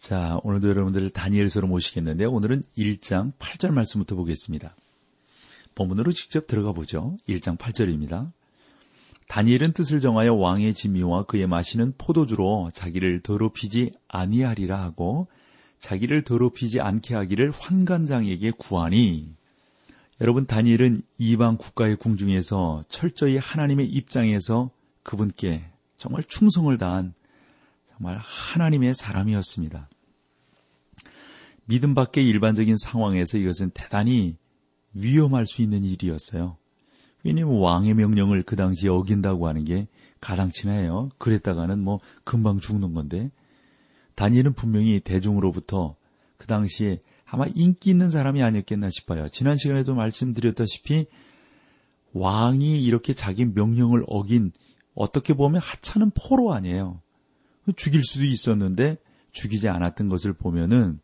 자, 오늘도 여러분들을 다니엘서로 모시겠는데 오늘은 1장 8절 말씀부터 보겠습니다. 본문으로 직접 들어가 보죠. 1장 8절입니다. 다니엘은 뜻을 정하여 왕의 진미와 그의 마시는 포도주로 자기를 더럽히지 아니하리라 하고 자기를 더럽히지 않게 하기를 환관장에게 구하니 여러분 다니엘은 이방 국가의 궁중에서 철저히 하나님의 입장에서 그분께 정말 충성을 다한 정말 하나님의 사람이었습니다. 믿음 밖의 일반적인 상황에서 이것은 대단히 위험할 수 있는 일이었어요. 왜냐하면 왕의 명령을 그 당시에 어긴다고 하는 게 가당치나 해요. 그랬다가는 뭐 금방 죽는 건데 다니엘은 분명히 대중으로부터 그 당시에 아마 인기 있는 사람이 아니었겠나 싶어요. 지난 시간에도 말씀드렸다시피 왕이 이렇게 자기 명령을 어긴 어떻게 보면 하찮은 포로 아니에요. 죽일 수도 있었는데 죽이지 않았던 것을 보면은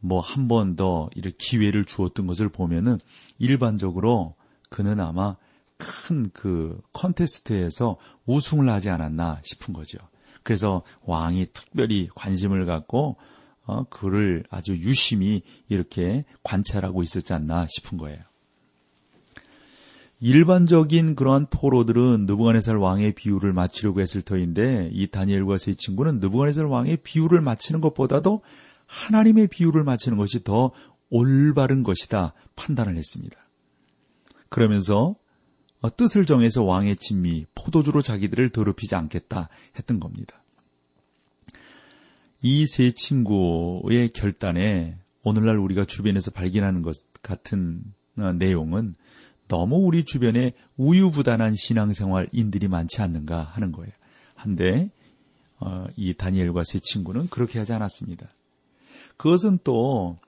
뭐 한 번 더 이렇게 기회를 주었던 것을 보면은 일반적으로 그는 아마 큰 그 컨테스트에서 우승을 하지 않았나 싶은 거죠. 그래서 왕이 특별히 관심을 갖고 어, 그를 아주 유심히 이렇게 관찰하고 있었지 않나 싶은 거예요. 일반적인 그러한 포로들은 느부갓네살 왕의 비유를 맞추려고 했을 터인데 이 다니엘과 세 친구는 느부갓네살 왕의 비유를 맞히는 것보다도 하나님의 비유를 맞히는 것이 더 올바른 것이다 판단을 했습니다. 그러면서 뜻을 정해서 왕의 진미, 포도주로 자기들을 더럽히지 않겠다 했던 겁니다. 이 세 친구의 결단에 오늘날 우리가 주변에서 발견하는 것 같은 내용은 너무 우리 주변에 우유부단한 신앙생활인들이 많지 않는가 하는 거예요. 한데 어, 이 다니엘과 세 친구는 그렇게 하지 않았습니다. 그것은 또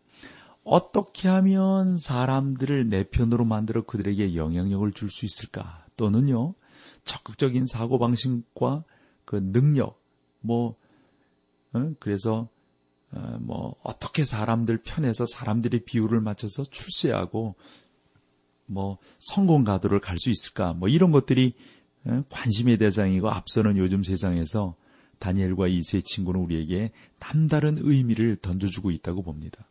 어떻게 하면 사람들을 내 편으로 만들어 그들에게 영향력을 줄 수 있을까? 또는요, 적극적인 사고방식과 그 능력, 뭐, 어? 그래서, 어, 뭐, 어떻게 사람들 편에서 사람들의 비율을 맞춰서 출세하고 뭐 성공 가도를 갈 수 있을까? 뭐 이런 것들이 관심의 대상이고 앞서는 요즘 세상에서 다니엘과 이 세 친구는 우리에게 남다른 의미를 던져주고 있다고 봅니다.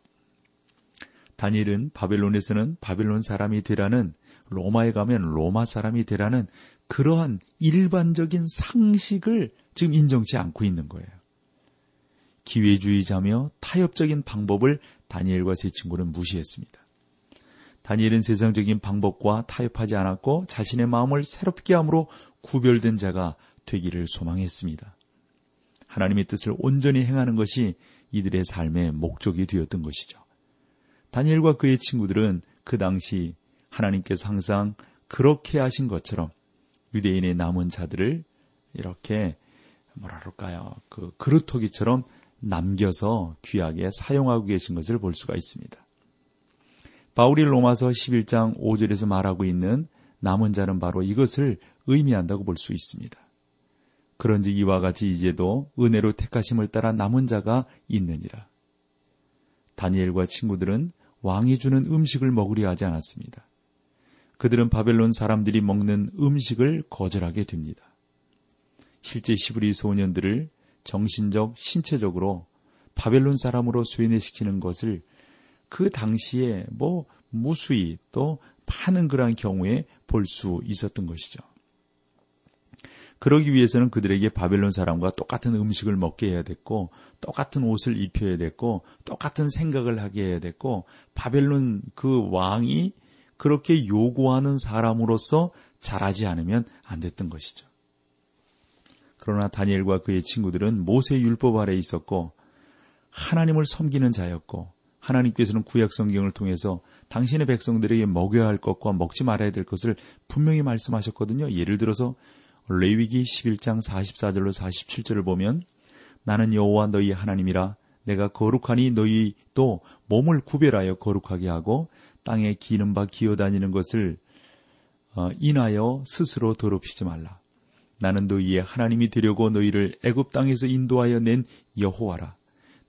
다니엘은 바벨론에서는 바벨론 사람이 되라는 로마에 가면 로마 사람이 되라는 그러한 일반적인 상식을 지금 인정치 않고 있는 거예요. 기회주의자며 타협적인 방법을 다니엘과 세 친구는 무시했습니다. 다니엘은 세상적인 방법과 타협하지 않았고 자신의 마음을 새롭게 함으로 구별된 자가 되기를 소망했습니다. 하나님의 뜻을 온전히 행하는 것이 이들의 삶의 목적이 되었던 것이죠. 다니엘과 그의 친구들은 그 당시 하나님께서 항상 그렇게 하신 것처럼 유대인의 남은 자들을 이렇게 뭐라 그럴까요? 그 그루터기처럼 남겨서 귀하게 사용하고 계신 것을 볼 수가 있습니다. 바울이 로마서 11장 5절에서 말하고 있는 남은 자는 바로 이것을 의미한다고 볼 수 있습니다. 그런즉 이와 같이 이제도 은혜로 택하심을 따라 남은 자가 있느니라. 다니엘과 친구들은 왕이 주는 음식을 먹으려 하지 않았습니다. 그들은 바벨론 사람들이 먹는 음식을 거절하게 됩니다. 실제 시브리 소년들을 정신적, 신체적으로 바벨론 사람으로 쇠뇌시키는 것을 그 당시에 뭐 무수히 또 많은 그러한 경우에 볼 수 있었던 것이죠. 그러기 위해서는 그들에게 바벨론 사람과 똑같은 음식을 먹게 해야 됐고, 똑같은 옷을 입혀야 됐고, 똑같은 생각을 하게 해야 됐고, 바벨론 그 왕이 그렇게 요구하는 사람으로서 잘하지 않으면 안 됐던 것이죠. 그러나 다니엘과 그의 친구들은 모세 율법 아래 있었고, 하나님을 섬기는 자였고, 하나님께서는 구약 성경을 통해서 당신의 백성들에게 먹여야 할 것과 먹지 말아야 될 것을 분명히 말씀하셨거든요. 예를 들어서 레위기 11장 44절로 47절을 보면 나는 여호와 너희 하나님이라 내가 거룩하니 너희도 몸을 구별하여 거룩하게 하고 땅에 기는 바 기어다니는 것을 어, 인하여 스스로 더럽히지 말라. 나는 너희의 하나님이 되려고 너희를 애굽 땅에서 인도하여 낸 여호와라.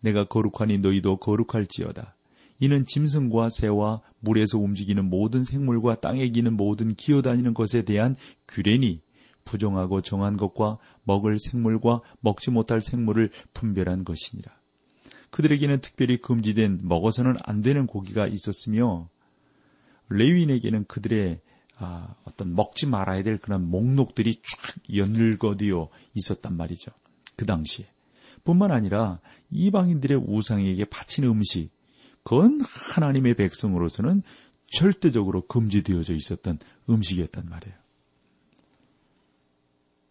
내가 거룩하니 너희도 거룩할지어다. 이는 짐승과 새와 물에서 움직이는 모든 생물과 땅에 기는 모든 기어다니는 것에 대한 규례니 부정하고 정한 것과 먹을 생물과 먹지 못할 생물을 분별한 것이니라. 그들에게는 특별히 금지된 먹어서는 안 되는 고기가 있었으며 레위인에게는 그들의 아, 어떤 먹지 말아야 될 그런 목록들이 쫙 연결되어 있었단 말이죠. 그 당시에. 뿐만 아니라 이방인들의 우상에게 바치는 음식, 그건 하나님의 백성으로서는 절대적으로 금지되어져 있었던 음식이었단 말이에요.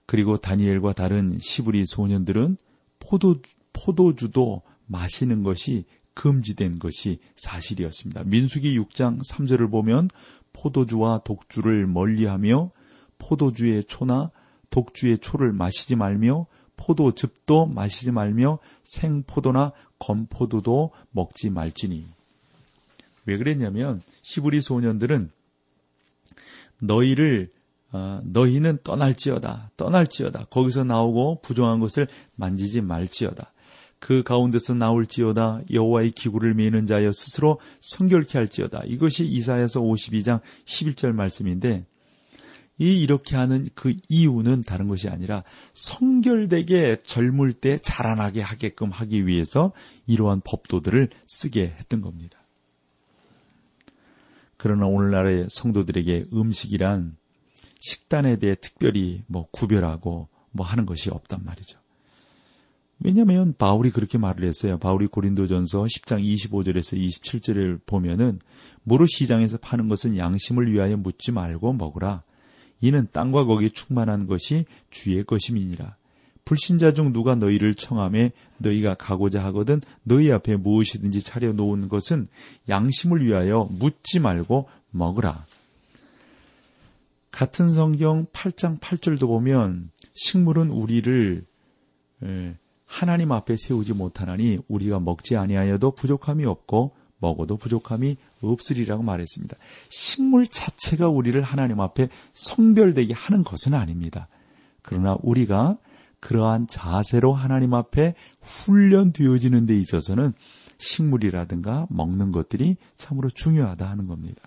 그리고 다니엘과 다른 시브리 소년들은 포도, 포도주도 마시는 것이 금지된 것이 사실이었습니다. 민수기 6장 3절을 보면 포도주와 독주를 멀리하며 포도주의 초나 독주의 초를 마시지 말며 포도즙도 마시지 말며 생포도나 건포도도 먹지 말지니. 왜 그랬냐면 시부리 소년들은 너희를 어, 너희는 떠날지어다 떠날지어다. 거기서 나오고 부정한 것을 만지지 말지어다. 그 가운데서 나올지어다. 여호와의 기구를 메는 자여 스스로 성결케 할지어다. 이것이 이사야서 52장 11절 말씀인데 이 이렇게 하는 그 이유는 다른 것이 아니라 성결되게 젊을 때 자라나게 하게끔 하기 위해서 이러한 법도들을 쓰게 했던 겁니다. 그러나 오늘날의 성도들에게 음식이란 식단에 대해 특별히 뭐 구별하고 뭐 하는 것이 없단 말이죠. 왜냐하면 바울이 그렇게 말을 했어요. 바울이 고린도전서 10장 25절에서 27절을 보면은 무릇 시장에서 파는 것은 양심을 위하여 묻지 말고 먹으라. 이는 땅과 거기에 충만한 것이 주의 것임이니라. 불신자 중 누가 너희를 청함에 너희가 가고자 하거든 너희 앞에 무엇이든지 차려 놓은 것은 양심을 위하여 묻지 말고 먹으라. 같은 성경 8장 8절도 보면 식물은 우리를 하나님 앞에 세우지 못하나니 우리가 먹지 아니하여도 부족함이 없고 먹어도 부족함이 없으리라고 말했습니다. 식물 자체가 우리를 하나님 앞에 성별되게 하는 것은 아닙니다. 그러나 우리가 그러한 자세로 하나님 앞에 훈련되어지는 데 있어서는 식물이라든가 먹는 것들이 참으로 중요하다 하는 겁니다.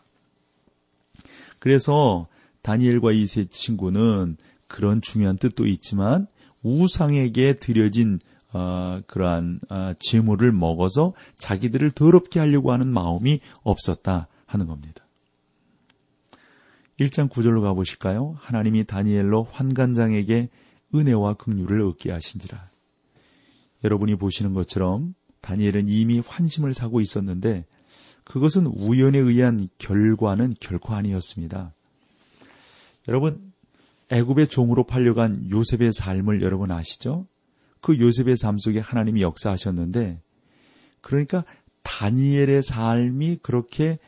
그래서 다니엘과 이세 친구는 그런 중요한 뜻도 있지만 우상에게 드려진 어, 그러한 어, 재물을 먹어서 자기들을 더럽게 하려고 하는 마음이 없었다 하는 겁니다. 1장 9절로 가보실까요? 하나님이 다니엘로 환관장에게 은혜와 긍휼을 얻게 하신지라. 여러분이 보시는 것처럼 다니엘은 이미 환심을 사고 있었는데 그것은 우연에 의한 결과는 결코 아니었습니다. 여러분 애굽의 종으로 팔려간 요셉의 삶을 여러분 아시죠? 그 요셉의 삶 속에 하나님이 역사하셨는데 그러니까 다니엘의 삶이 그렇게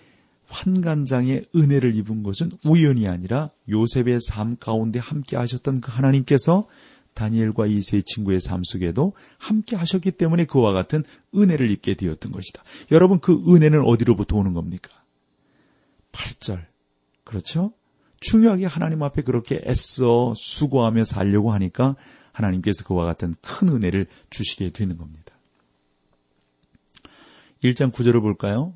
환관장의 은혜를 입은 것은 우연이 아니라 요셉의 삶 가운데 함께 하셨던 그 하나님께서 다니엘과 이 세 친구의 삶 속에도 함께 하셨기 때문에 그와 같은 은혜를 입게 되었던 것이다. 여러분 그 은혜는 어디로부터 오는 겁니까? 8절. 그렇죠? 중요하게 하나님 앞에 그렇게 애써 수고하며 살려고 하니까 하나님께서 그와 같은 큰 은혜를 주시게 되는 겁니다. 1장 9절을 볼까요?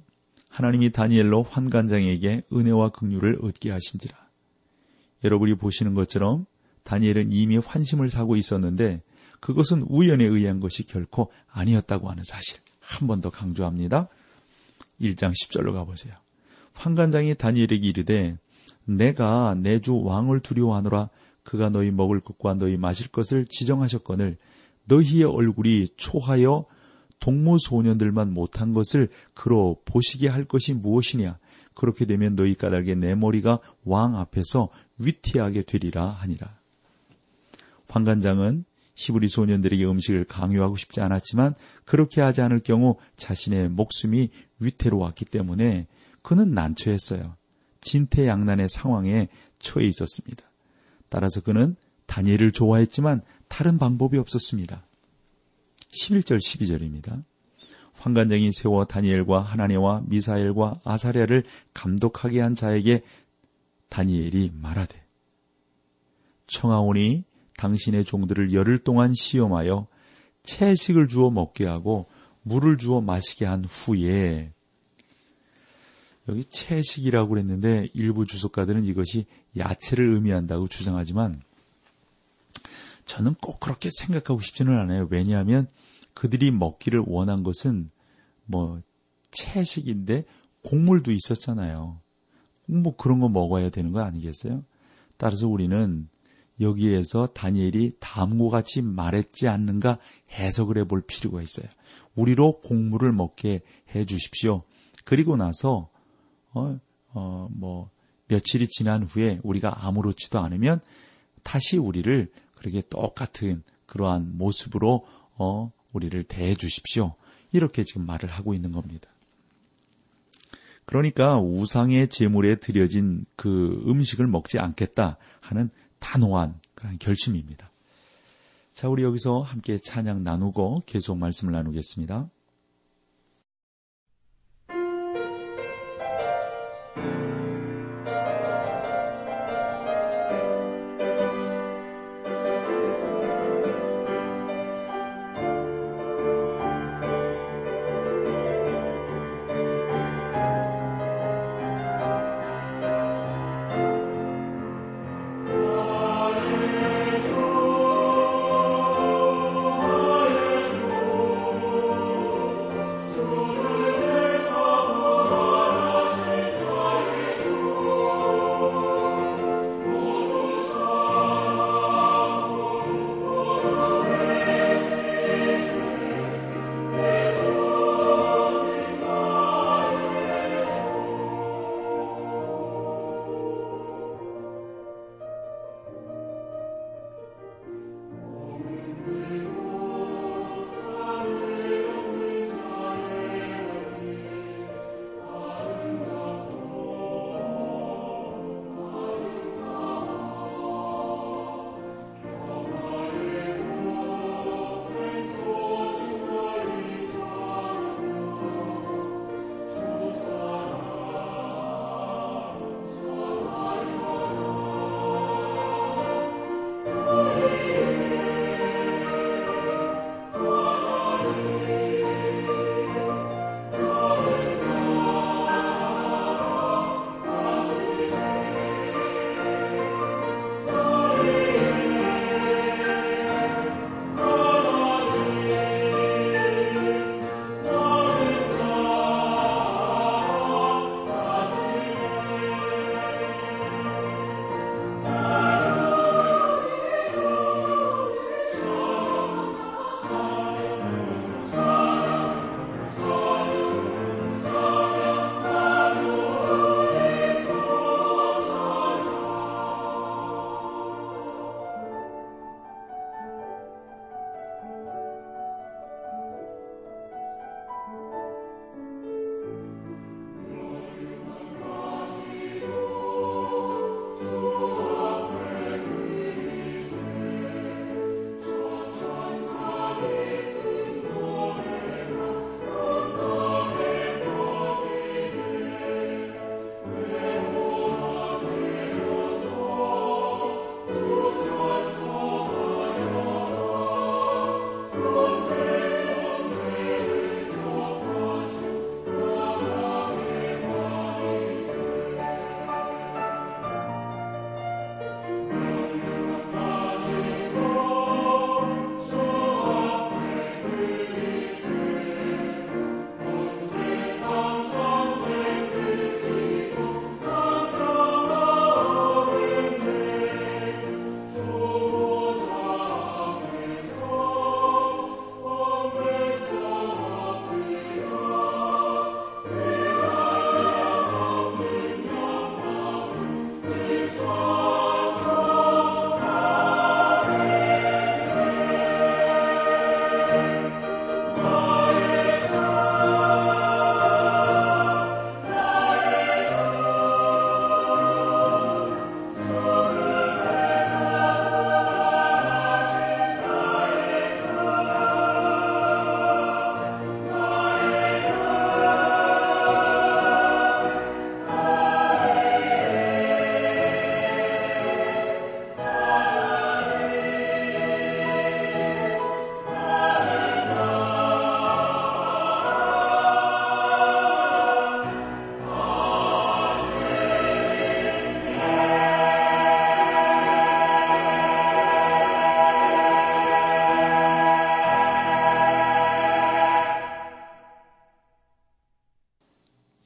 하나님이 다니엘로 환관장에게 은혜와 긍휼을 얻게 하신지라. 여러분이 보시는 것처럼 다니엘은 이미 환심을 사고 있었는데 그것은 우연에 의한 것이 결코 아니었다고 하는 사실 한 번 더 강조합니다. 1장 10절로 가보세요. 환관장이 다니엘에게 이르되 내가 내 주 왕을 두려워하노라 그가 너희 먹을 것과 너희 마실 것을 지정하셨거늘 너희의 얼굴이 초하여 동무 소년들만 못한 것을 그로 보시게 할 것이 무엇이냐 그렇게 되면 너희 까닭에 내 머리가 왕 앞에서 위태하게 되리라 하니라. 황관장은 시부리 소년들에게 음식을 강요하고 싶지 않았지만 그렇게 하지 않을 경우 자신의 목숨이 위태로웠기 때문에 그는 난처했어요. 진퇴양난의 상황에 처해 있었습니다. 따라서 그는 다니엘을 좋아했지만 다른 방법이 없었습니다. 11절 12절입니다. 환관장이 세워 다니엘과 하나네와 미사엘과 아사랴를 감독하게 한 자에게 다니엘이 말하되 청하오니 당신의 종들을 열흘 동안 시험하여 채식을 주어 먹게 하고 물을 주어 마시게 한 후에 여기 채식이라고 그랬는데 일부 주석가들은 이것이 야채를 의미한다고 주장하지만 저는 꼭 그렇게 생각하고 싶지는 않아요. 왜냐하면 그들이 먹기를 원한 것은 뭐 채식인데 곡물도 있었잖아요. 뭐 그런 거 먹어야 되는 거 아니겠어요? 따라서 우리는 여기에서 다니엘이 다음과 같이 말했지 않는가 해석을 해 볼 필요가 있어요. 우리로 곡물을 먹게 해 주십시오. 그리고 나서 어, 어, 뭐 며칠이 지난 후에 우리가 아무렇지도 않으면 다시 우리를 그렇게 똑같은 그러한 모습으로 어, 우리를 대해 주십시오. 이렇게 지금 말을 하고 있는 겁니다. 그러니까 우상의 제물에 드려진 그 음식을 먹지 않겠다 하는 단호한 그런 결심입니다. 자, 우리 여기서 함께 찬양 나누고 계속 말씀을 나누겠습니다.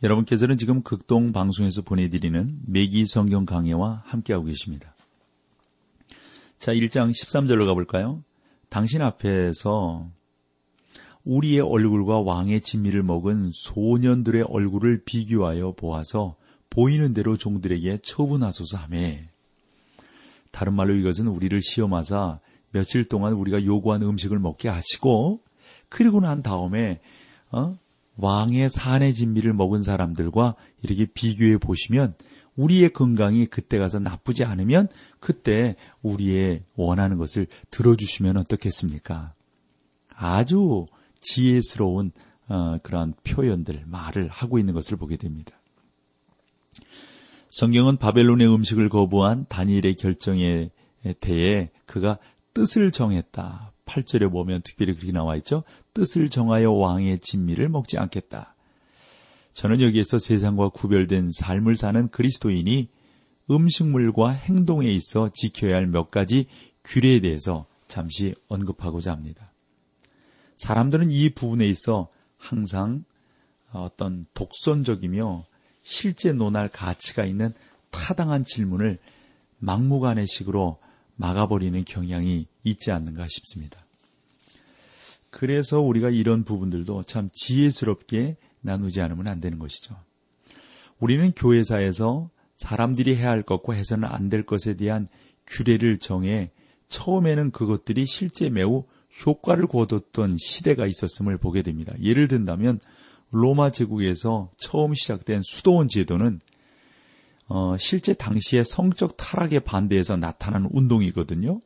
여러분께서는 지금 극동 방송에서 보내드리는 매기 성경 강해와 함께하고 계십니다. 자, 1장 13절로 가볼까요? 당신 앞에서 우리의 얼굴과 왕의 진미를 먹은 소년들의 얼굴을 비교하여 보아서 보이는 대로 종들에게 처분하소서 하매. 다른 말로 이것은 우리를 시험하사 며칠 동안 우리가 요구한 음식을 먹게 하시고 그리고 난 다음에 어? 왕의 산의 진미를 먹은 사람들과 이렇게 비교해 보시면 우리의 건강이 그때 가서 나쁘지 않으면 그때 우리의 원하는 것을 들어주시면 어떻겠습니까? 아주 지혜스러운 어, 그런 표현들, 말을 하고 있는 것을 보게 됩니다. 성경은 바벨론의 음식을 거부한 다니엘의 결정에 대해 그가 뜻을 정했다. 8절에 보면 특별히 그렇게 나와 있죠. 뜻을 정하여 왕의 진미를 먹지 않겠다. 저는 여기에서 세상과 구별된 삶을 사는 그리스도인이 음식물과 행동에 있어 지켜야 할 몇 가지 규례에 대해서 잠시 언급하고자 합니다. 사람들은 이 부분에 있어 항상 어떤 독선적이며 실제 논할 가치가 있는 타당한 질문을 막무가내식으로 막아버리는 경향이 있지 않는가 싶습니다. 그래서 우리가 이런 부분들도 참 지혜스럽게 나누지 않으면 안 되는 것이죠. 우리는 교회사에서 사람들이 해야 할 것과 해서는 안 될 것에 대한 규례를 정해 처음에는 그것들이 실제 매우 효과를 거뒀던 시대가 있었음을 보게 됩니다. 예를 든다면 로마 제국에서 처음 시작된 수도원 제도는 어, 실제 당시에 성적 타락에 반대해서 나타난 운동이거든요.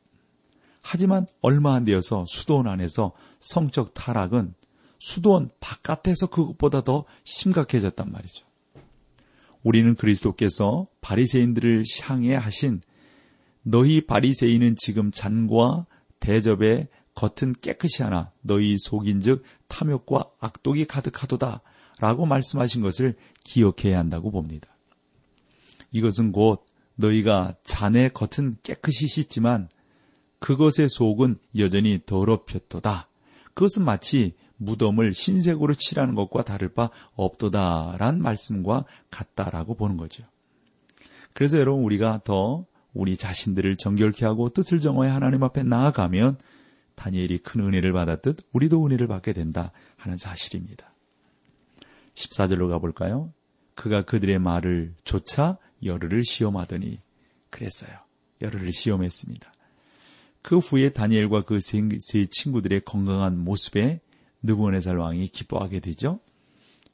하지만 얼마 안 되어서 수도원 안에서 성적 타락은 수도원 바깥에서 그것보다 더 심각해졌단 말이죠. 우리는 그리스도께서 바리새인들을 향해 하신 너희 바리새인은 지금 잔과 대접에 겉은 깨끗이 하나 너희 속인즉 탐욕과 악독이 가득하도다 라고 말씀하신 것을 기억해야 한다고 봅니다. 이것은 곧 너희가 잔의 겉은 깨끗이 씻지만 그것의 속은 여전히 더럽혔도다. 그것은 마치 무덤을 흰색으로 칠하는 것과 다를 바 없도다란 말씀과 같다라고 보는 거죠. 그래서 여러분 우리가 더 우리 자신들을 정결케 하고 뜻을 정하여 하나님 앞에 나아가면 다니엘이 큰 은혜를 받았듯 우리도 은혜를 받게 된다 하는 사실입니다. 14절로 가볼까요? 그가 그들의 말을 조차 열흘을 시험하더니 그랬어요. 열흘을 시험했습니다. 그 후에 다니엘과 그 세 친구들의 건강한 모습에 느부갓네살 왕이 기뻐하게 되죠.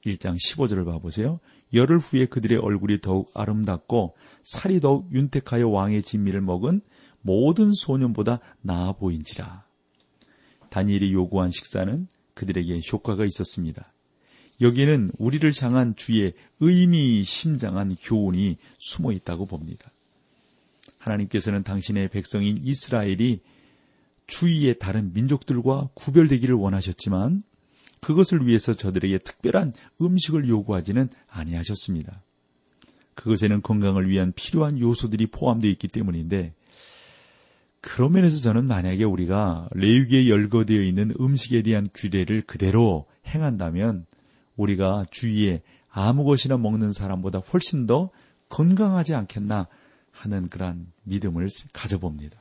1장 15절을 봐보세요. 열흘 후에 그들의 얼굴이 더욱 아름답고 살이 더욱 윤택하여 왕의 진미를 먹은 모든 소년보다 나아 보인지라. 다니엘이 요구한 식사는 그들에게 효과가 있었습니다. 여기에는 우리를 향한 주의 의미심장한 교훈이 숨어 있다고 봅니다. 하나님께서는 당신의 백성인 이스라엘이 주위의 다른 민족들과 구별되기를 원하셨지만 그것을 위해서 저들에게 특별한 음식을 요구하지는 아니하셨습니다. 그것에는 건강을 위한 필요한 요소들이 포함되어 있기 때문인데 그런 면에서 저는 만약에 우리가 레위기에 열거되어 있는 음식에 대한 규례를 그대로 행한다면 우리가 주위에 아무 것이나 먹는 사람보다 훨씬 더 건강하지 않겠나 하는 그러한 믿음을 가져봅니다.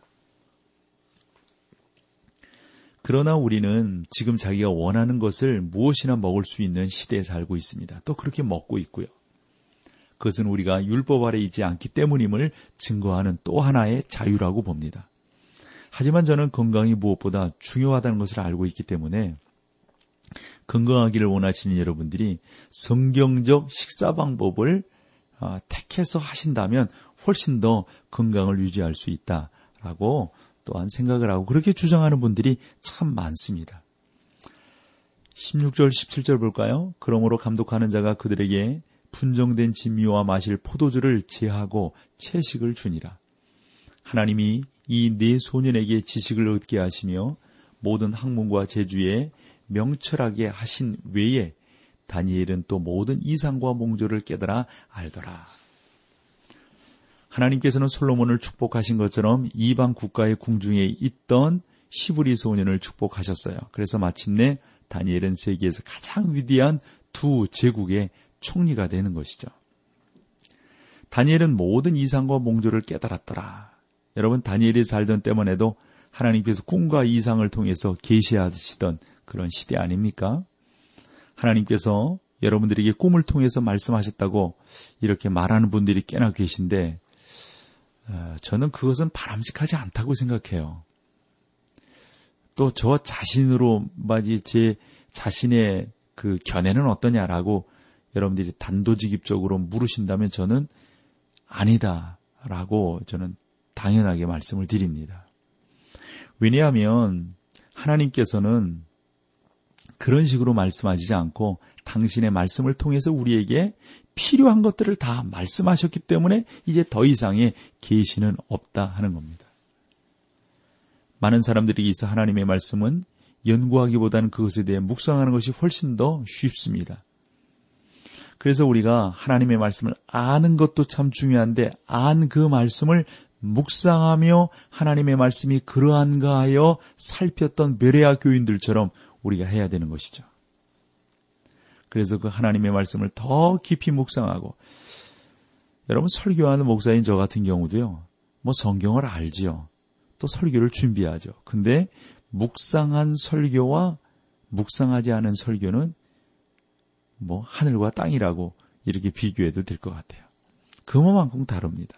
그러나 우리는 지금 자기가 원하는 것을 무엇이나 먹을 수 있는 시대에 살고 있습니다. 또 그렇게 먹고 있고요. 그것은 우리가 율법 아래 있지 않기 때문임을 증거하는 또 하나의 자유라고 봅니다. 하지만 저는 건강이 무엇보다 중요하다는 것을 알고 있기 때문에 건강하기를 원하시는 여러분들이 성경적 식사 방법을 아, 택해서 하신다면 훨씬 더 건강을 유지할 수 있다라고 또한 생각을 하고 그렇게 주장하는 분들이 참 많습니다. 16절, 17절 볼까요? 그러므로 감독하는 자가 그들에게 분정된 진미와 마실 포도주를 제하고 채식을 주니라. 하나님이 이 네 소년에게 지식을 얻게 하시며 모든 학문과 재주에 명철하게 하신 외에 다니엘은 또 모든 이상과 몽조를 깨달아 알더라. 하나님께서는 솔로몬을 축복하신 것처럼 이방 국가의 궁중에 있던 시브리 소년을 축복하셨어요. 그래서 마침내 다니엘은 세계에서 가장 위대한 두 제국의 총리가 되는 것이죠. 다니엘은 모든 이상과 몽조를 깨달았더라. 여러분 다니엘이 살던 때만 도 하나님께서 꿈과 이상을 통해서 계시하시던 그런 시대 아닙니까? 하나님께서 여러분들에게 꿈을 통해서 말씀하셨다고 이렇게 말하는 분들이 꽤나 계신데 어, 저는 그것은 바람직하지 않다고 생각해요. 또 저 자신으로 마치 제 자신의 그 견해는 어떠냐라고 여러분들이 단도직입적으로 물으신다면 저는 아니다라고 저는 당연하게 말씀을 드립니다. 왜냐하면 하나님께서는 그런 식으로 말씀하시지 않고 당신의 말씀을 통해서 우리에게 필요한 것들을 다 말씀하셨기 때문에 이제 더 이상의 계시는 없다 하는 겁니다. 많은 사람들이 있어 하나님의 말씀은 연구하기보다는 그것에 대해 묵상하는 것이 훨씬 더 쉽습니다. 그래서 우리가 하나님의 말씀을 아는 것도 참 중요한데 안 그 말씀을 묵상하며 하나님의 말씀이 그러한가 하여 살폈던 베레아 교인들처럼 우리가 해야 되는 것이죠. 그래서 그 하나님의 말씀을 더 깊이 묵상하고 여러분 설교하는 목사인 저 같은 경우도요. 뭐 성경을 알지요. 또 설교를 준비하죠. 근데 묵상한 설교와 묵상하지 않은 설교는 뭐 하늘과 땅이라고 이렇게 비교해도 될 것 같아요. 그만큼 다릅니다.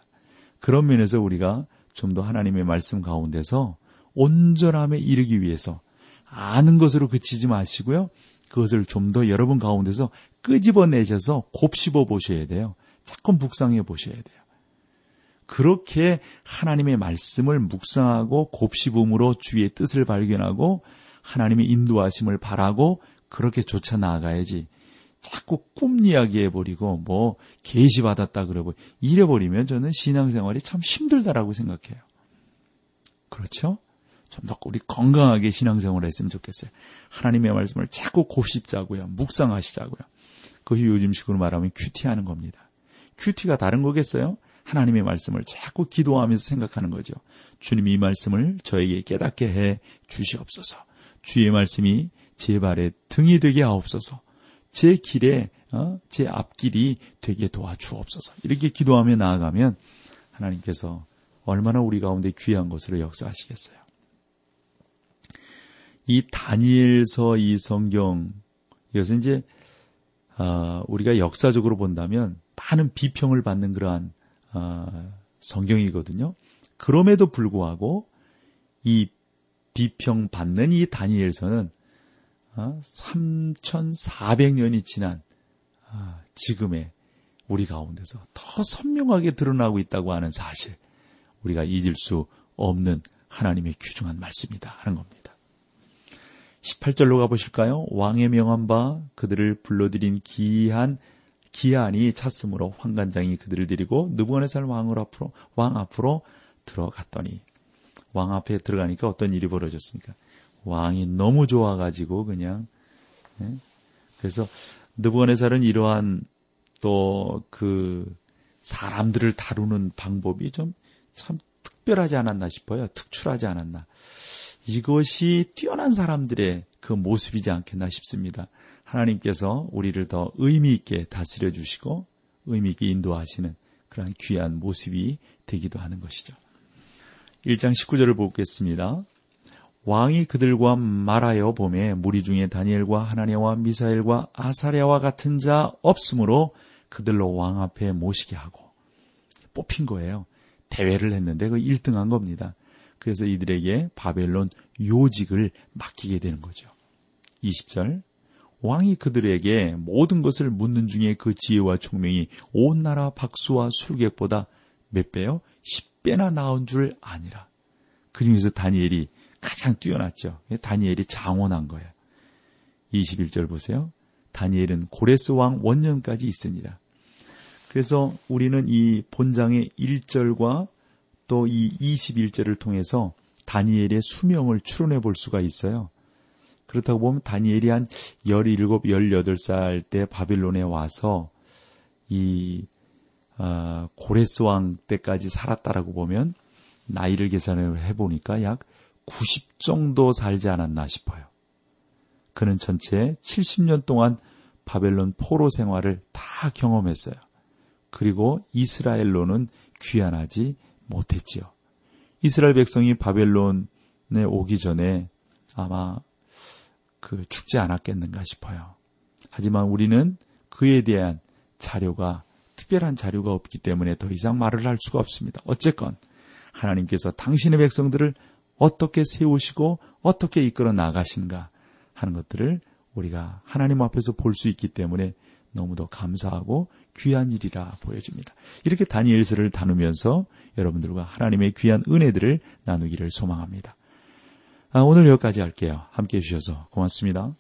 그런 면에서 우리가 좀 더 하나님의 말씀 가운데서 온전함에 이르기 위해서 아는 것으로 그치지 마시고요. 그것을 좀 더 여러분 가운데서 끄집어내셔서 곱씹어 보셔야 돼요. 자꾸 묵상해 보셔야 돼요. 그렇게 하나님의 말씀을 묵상하고 곱씹음으로 주의 뜻을 발견하고 하나님의 인도하심을 바라고 그렇게 쫓아 나아가야지. 자꾸 꿈 이야기 해버리고 뭐 계시 받았다 그러고 이래버리면 저는 신앙생활이 참 힘들다라고 생각해요. 그렇죠? 좀 더 우리 건강하게 신앙생활을 했으면 좋겠어요. 하나님의 말씀을 자꾸 곱씹자고요. 묵상하시자고요. 그것이 요즘식으로 말하면 큐티하는 겁니다. 큐티가 다른 거겠어요? 하나님의 말씀을 자꾸 기도하면서 생각하는 거죠. 주님 이 말씀을 저에게 깨닫게 해 주시옵소서. 주의 말씀이 제 발에 등이 되게 하옵소서. 제 길에 어? 제 앞길이 되게 도와주옵소서. 이렇게 기도하며 나아가면 하나님께서 얼마나 우리 가운데 귀한 것으로 역사하시겠어요. 이 다니엘서 이 성경 이것은 이제 어, 우리가 역사적으로 본다면 많은 비평을 받는 그러한 어, 성경이거든요. 그럼에도 불구하고 이 비평 받는 이 다니엘서는 3,400년이 어, 지난 아, 지금의 우리 가운데서 더 선명하게 드러나고 있다고 하는 사실, 우리가 잊을 수 없는 하나님의 귀중한 말씀이다 하는 겁니다. 18절로 가보실까요? 왕의 명한 바 그들을 불러들인 기한 기한이 찼으므로 황관장이 그들을 데리고 느부갓네살 왕을 앞으로 왕 앞으로 들어갔더니 왕 앞에 들어가니까 어떤 일이 벌어졌습니까? 왕이 너무 좋아가지고 그냥 예? 그래서 느부갓네살은 이러한 또 그 사람들을 다루는 방법이 좀 참 특별하지 않았나 싶어요. 특출하지 않았나. 이것이 뛰어난 사람들의 그 모습이지 않겠나 싶습니다. 하나님께서 우리를 더 의미 있게 다스려 주시고 의미 있게 인도하시는 그러한 귀한 모습이 되기도 하는 것이죠. 1장 19절을 보겠습니다. 왕이 그들과 말하여 봄에 무리 중에 다니엘과 하나냐와 미사엘과 아사랴와 같은 자 없으므로 그들로 왕 앞에 모시게 하고 뽑힌 거예요. 대회를 했는데 그 1등한 겁니다. 그래서 이들에게 바벨론 요직을 맡기게 되는 거죠. 20절 왕이 그들에게 모든 것을 묻는 중에 그 지혜와 총명이 온 나라 박수와 술객보다 몇 배요? 10배나 나온 줄 아니라. 그 중에서 다니엘이 가장 뛰어났죠. 다니엘이 장원한 거예요. 21절 보세요. 다니엘은 고레스 왕 원년까지 있습니다. 그래서 우리는 이 본장의 1절과 또 이 21절을 통해서 다니엘의 수명을 추론해 볼 수가 있어요. 그렇다고 보면 다니엘이 한 17, 18살 때 바빌론에 와서 이 어, 고레스 왕 때까지 살았다라고 보면 나이를 계산을 해보니까 약 90 정도 살지 않았나 싶어요. 그는 전체 70년 동안 바벨론 포로 생활을 다 경험했어요. 그리고 이스라엘로는 귀환하지 못했지요. 이스라엘 백성이 바벨론에 오기 전에 아마 그 죽지 않았겠는가 싶어요. 하지만 우리는 그에 대한 자료가 특별한 자료가 없기 때문에 더 이상 말을 할 수가 없습니다. 어쨌건 하나님께서 당신의 백성들을 어떻게 세우시고 어떻게 이끌어 나가신가 하는 것들을 우리가 하나님 앞에서 볼 수 있기 때문에 너무도 감사하고 귀한 일이라 보여집니다. 이렇게 다니엘서를 다루면서 여러분들과 하나님의 귀한 은혜들을 나누기를 소망합니다. 아, 오늘 여기까지 할게요. 함께 해주셔서 고맙습니다.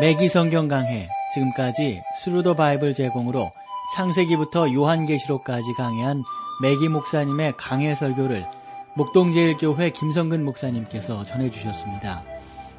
매기 성경 강해 지금까지 Thru the Bible 제공으로 창세기부터 요한계시록까지 강해한 매기 목사님의 강해 설교를 목동제일교회 김성근 목사님께서 전해주셨습니다.